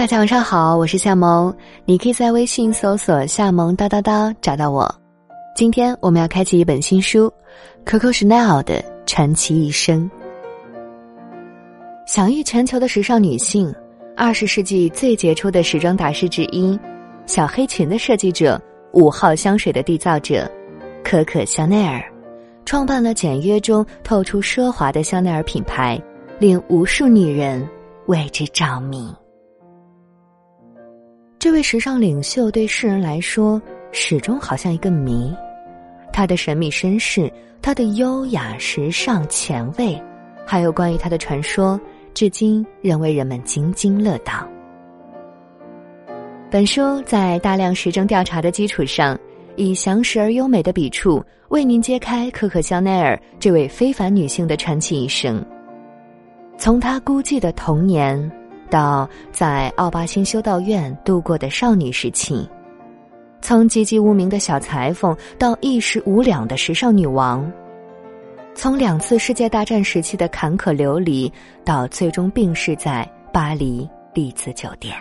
大家晚上好，我是夏萌，你可以在微信搜索“夏萌叨叨叨”找到我。今天我们要开启一本新书，Coco Chanel 的传奇一生。享誉全球的时尚女性，二十世纪最杰出的时装大师之一，小黑裙的设计者，五号香水的缔造者，可可香奈儿，创办了简约中透出奢华的香奈儿品牌，令无数女人为之着迷。这位时尚领袖对世人来说始终好像一个谜，他的神秘身世，他的优雅、时尚、前卫，还有关于他的传说，至今仍为人们津津乐道。本书在大量实证调查的基础上，以详实而优美的笔触，为您揭开可可香奈儿这位非凡女性的传奇一生，从她孤寂的童年。到在奥巴星修道院度过的少女时期，从籍籍无名的小裁缝到一时无两的时尚女王，从两次世界大战时期的坎坷流离到最终病逝在巴黎丽兹酒店，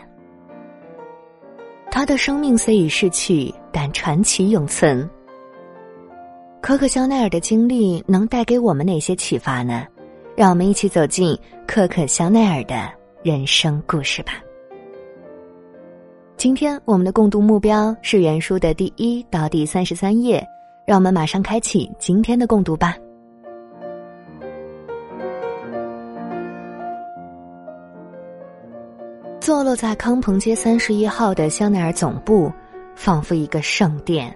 她的生命虽已逝去，但传奇永存。可可香奈儿的经历能带给我们哪些启发呢？让我们一起走进可可香奈儿的。人生故事吧。今天我们的共读目标是原书的第一到第三十三页，让我们马上开启今天的共读吧。坐落在康朋街三十一号的香奈儿总部，仿佛一个圣殿，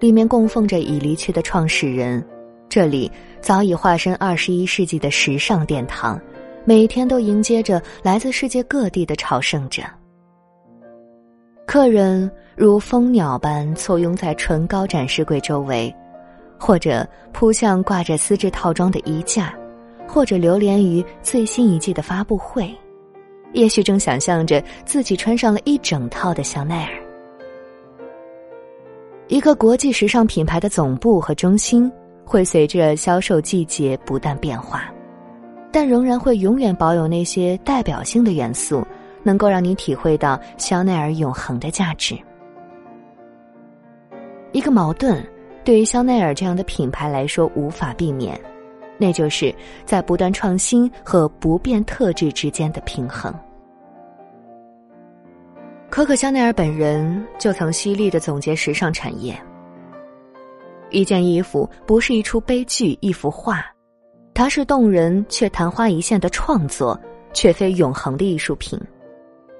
里面供奉着已离去的创始人。这里早已化身二十一世纪的时尚殿堂。每天都迎接着来自世界各地的朝圣者，客人如蜂鸟般簇拥在唇膏展示柜周围，或者扑向挂着丝质套装的衣架，或者流连于最新一季的发布会，也许正想象着自己穿上了一整套的香奈儿。一个国际时尚品牌的总部和中心会随着销售季节不断变化。但仍然会永远保有那些代表性的元素，能够让你体会到香奈儿永恒的价值。一个矛盾，对于香奈儿这样的品牌来说无法避免，那就是在不断创新和不变特质之间的平衡。可可香奈儿本人就曾犀利的总结时尚产业：一件衣服不是一出悲剧，一幅画。它是动人却昙花一现的创作，却非永恒的艺术品。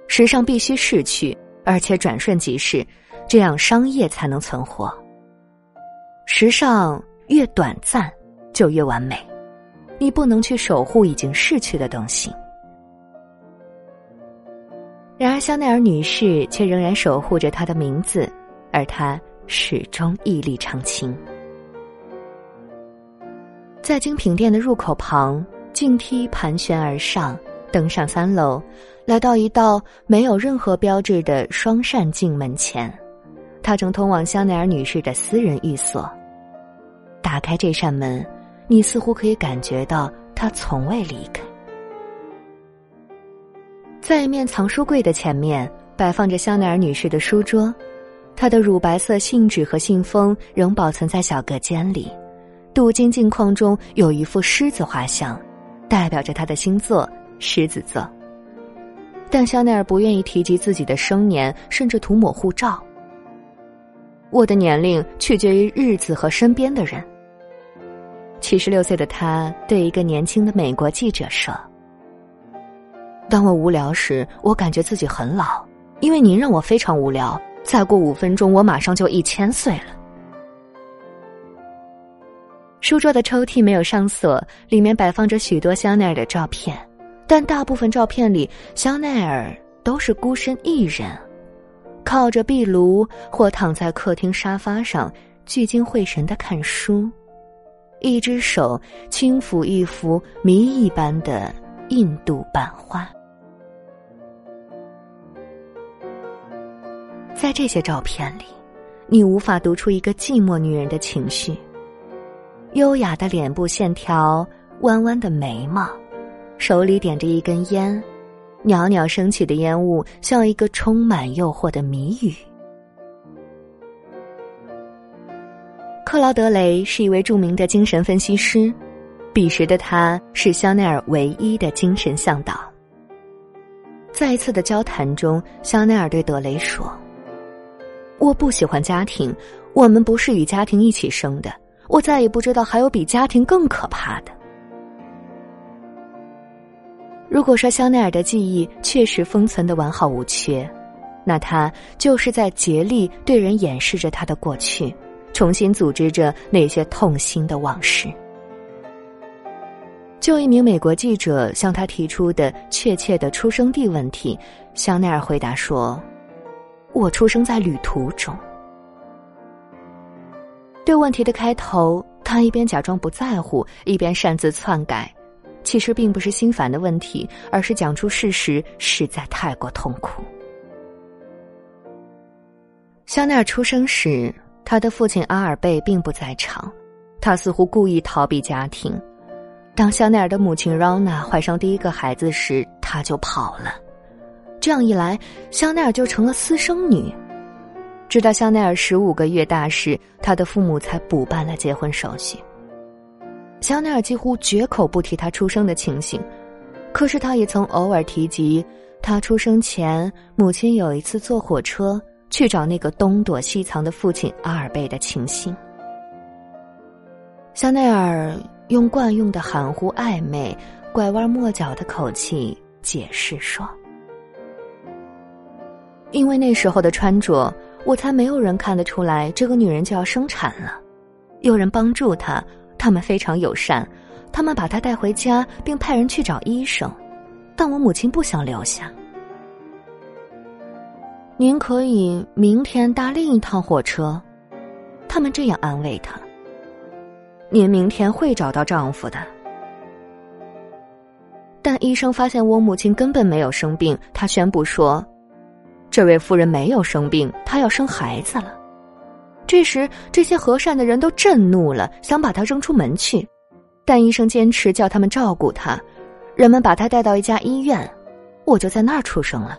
时尚必须逝去，而且转瞬即逝，这样商业才能存活。时尚越短暂，就越完美。你不能去守护已经逝去的东西。然而，香奈儿女士却仍然守护着她的名字，而她始终屹立长青。在精品店的入口旁，径梯盘旋而上，登上三楼，来到一道没有任何标志的双扇镜门前，它正通往香奈儿女士的私人寓所。打开这扇门，你似乎可以感觉到她从未离开。在一面藏书柜的前面，摆放着香奈儿女士的书桌，她的乳白色信纸和信封仍保存在小隔间里。镀金镜框中有一幅狮子画像，代表着他的星座狮子座。但香奈儿不愿意提及自己的生年，甚至涂抹护照。我的年龄取决于日子和身边的人。七十六岁的他对一个年轻的美国记者说：“当我无聊时，我感觉自己很老，因为您让我非常无聊。再过五分钟，我马上就一千岁了。”书桌的抽屉没有上锁，里面摆放着许多香奈儿的照片，但大部分照片里，香奈儿都是孤身一人，靠着壁炉或躺在客厅沙发上，聚精会神的看书，一只手轻抚一幅谜一般的印度版画。在这些照片里，你无法读出一个寂寞女人的情绪。优雅的脸部线条，弯弯的眉毛，手里点着一根烟，袅袅升起的烟雾像一个充满诱惑的谜语。克劳德雷是一位著名的精神分析师，彼时的他是香奈儿唯一的精神向导。在一次的交谈中，香奈儿对德雷说：“我不喜欢家庭，我们不是与家庭一起生的。我再也不知道还有比家庭更可怕的。”如果说香奈儿的记忆确实封存的完好无缺，那他就是在竭力对人掩饰着他的过去，重新组织着那些痛心的往事。就一名美国记者向他提出的确切的出生地问题，香奈儿回答说：“我出生在旅途中。”对问题的开头，他一边假装不在乎，一边擅自篡改。其实并不是心烦的问题，而是讲出事实实在太过痛苦。香奈儿出生时，他的父亲阿尔贝并不在场，他似乎故意逃避家庭。当香奈儿的母亲 Rona 怀上第一个孩子时，他就跑了。这样一来，香奈儿就成了私生女。直到香奈儿十五个月大时，他的父母才补办了结婚手续。香奈儿几乎绝口不提他出生的情形，可是他也曾偶尔提及他出生前母亲有一次坐火车去找那个东躲西藏的父亲阿尔贝的情形。香奈儿用惯用的含糊暧昧、拐弯抹角的口气解释说：“因为那时候的穿着，我才没有人看得出来这个女人就要生产了，有人帮助她。”他们非常友善，他们把她带回家，并派人去找医生，但我母亲不想留下。您可以明天搭另一趟火车，他们这样安慰她。您明天会找到丈夫的。但医生发现我母亲根本没有生病，他宣布说，这位夫人没有生病，她要生孩子了。这时，这些和善的人都震怒了，想把她扔出门去，但医生坚持叫他们照顾她。人们把她带到一家医院，我就在那儿出生了。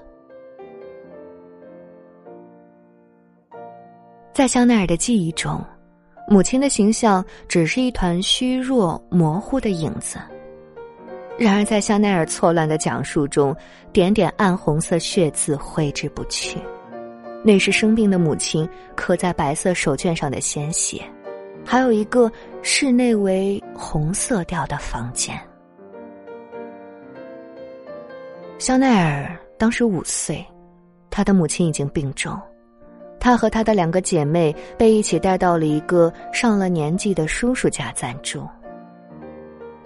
在香奈儿的记忆中，母亲的形象只是一团虚弱、模糊的影子。然而，在香奈儿错乱的讲述中，点点暗红色血渍挥之不去。那是生病的母亲刻在白色手绢上的鲜血，还有一个室内为红色调的房间。香奈儿当时五岁，他的母亲已经病重，他和他的两个姐妹被一起带到了一个上了年纪的叔叔家暂住。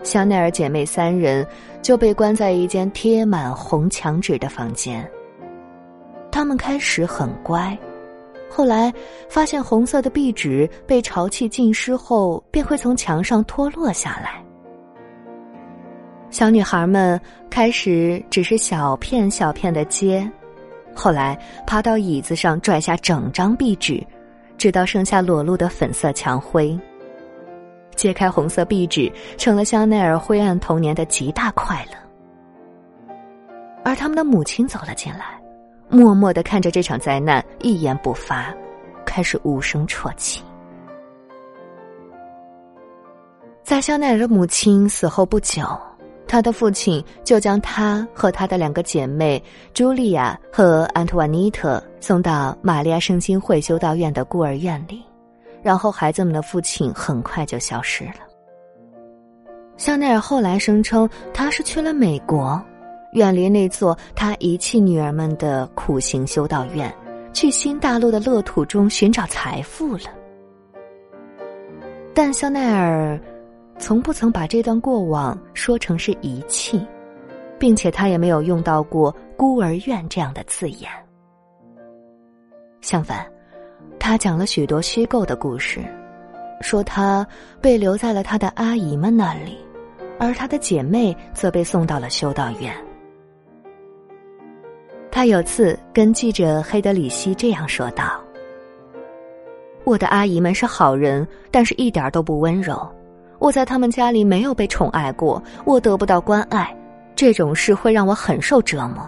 香奈儿姐妹三人就被关在一间贴满红墙纸的房间。他们开始很乖，后来发现红色的壁纸被潮气浸湿后，便会从墙上脱落下来。小女孩们开始只是小片小片的揭，后来爬到椅子上拽下整张壁纸，直到剩下裸露的粉色墙灰。揭开红色壁纸，成了香奈儿灰暗童年的极大快乐。而他们的母亲走了进来。默默的看着这场灾难，一言不发，开始无声啜泣。在香奈儿的母亲死后不久，他的父亲就将他和他的两个姐妹茱莉亚和安托瓦妮特送到玛利亚圣经会修道院的孤儿院里，然后孩子们的父亲很快就消失了。香奈儿后来声称，他是去了美国。远离那座他遗弃女儿们的苦行修道院，去新大陆的乐土中寻找财富了。但香奈儿从不曾把这段过往说成是遗弃，并且他也没有用到过孤儿院这样的字眼。相反，他讲了许多虚构的故事，说他被留在了他的阿姨们那里，而他的姐妹则被送到了修道院。他有次跟记者黑德里希这样说道：“我的阿姨们是好人，但是一点都不温柔。我在他们家里没有被宠爱过，我得不到关爱，这种事会让我很受折磨。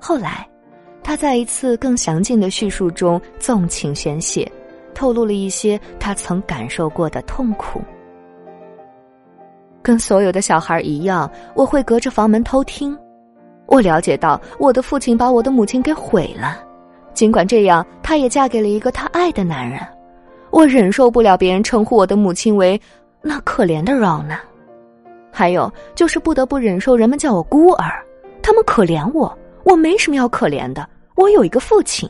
后来，他在一次更详尽的叙述中纵情宣泄，透露了一些他曾感受过的痛苦。跟所有的小孩一样，我会隔着房门偷听。我了解到，我的父亲把我的母亲给毁了。尽管这样，她也嫁给了一个她爱的男人。我忍受不了别人称呼我的母亲为那可怜的 Rona。还有就是不得不忍受人们叫我孤儿，他们可怜我，我没什么要可怜的。我有一个父亲。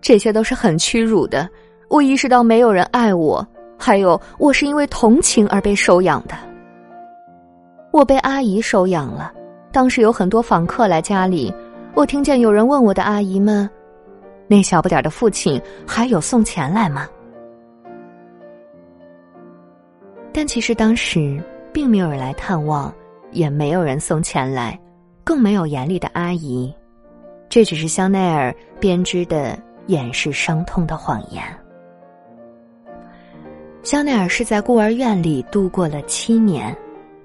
这些都是很屈辱的。我意识到没有人爱我。还有，我是因为同情而被收养的。我被阿姨收养了。当时有很多访客来家里，我听见有人问我的阿姨们：“那小不点的父亲还有送钱来吗？”但其实当时并没有人来探望，也没有人送钱来，更没有严厉的阿姨。这只是香奈儿编织的掩饰伤痛的谎言。香奈儿是在孤儿院里度过了七年，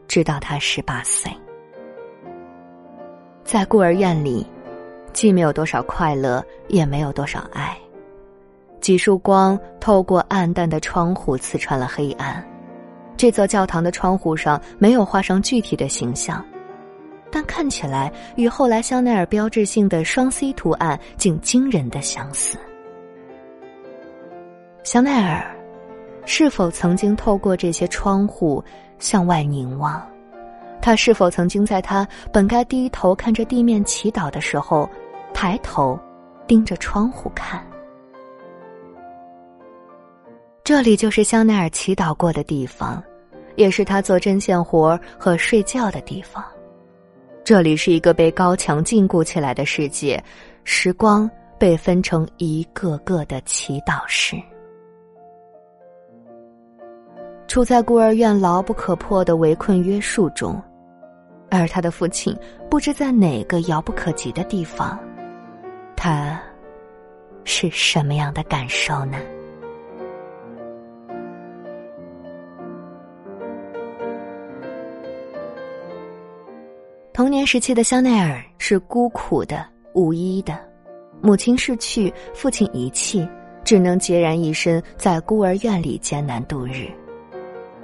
直到他十八岁。在孤儿院里，既没有多少快乐，也没有多少爱。几束光透过暗淡的窗户刺穿了黑暗。这座教堂的窗户上没有画上具体的形象，但看起来与后来香奈儿标志性的双 C 图案竟惊人的相似。香奈儿。是否曾经透过这些窗户向外凝望？他是否曾经在他本该低头看着地面祈祷的时候，抬头盯着窗户看？这里就是香奈儿祈祷过的地方，也是他做针线活和睡觉的地方。这里是一个被高墙禁锢起来的世界，时光被分成一个个的祈祷室。处在孤儿院牢不可破的围困约束中，而他的父亲不知在哪个遥不可及的地方，他是什么样的感受呢？童年时期的香奈儿是孤苦的、无依的，母亲逝去，父亲遗弃，只能孑然一身在孤儿院里艰难度日。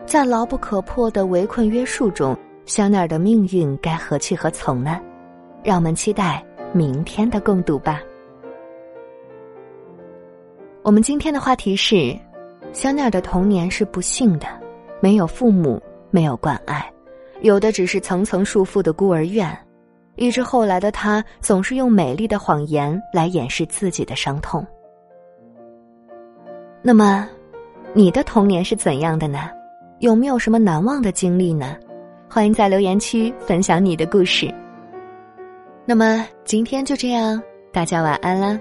在牢不可破的围困约束中，香奈儿的命运该何去何从呢？让我们期待明天的共读吧。我们今天的话题是：香奈儿的童年是不幸的，没有父母，没有关爱，有的只是层层束缚的孤儿院，以致后来的他总是用美丽的谎言来掩饰自己的伤痛。那么，你的童年是怎样的呢？有没有什么难忘的经历呢？欢迎在留言区分享你的故事。那么今天就这样，大家晚安啦。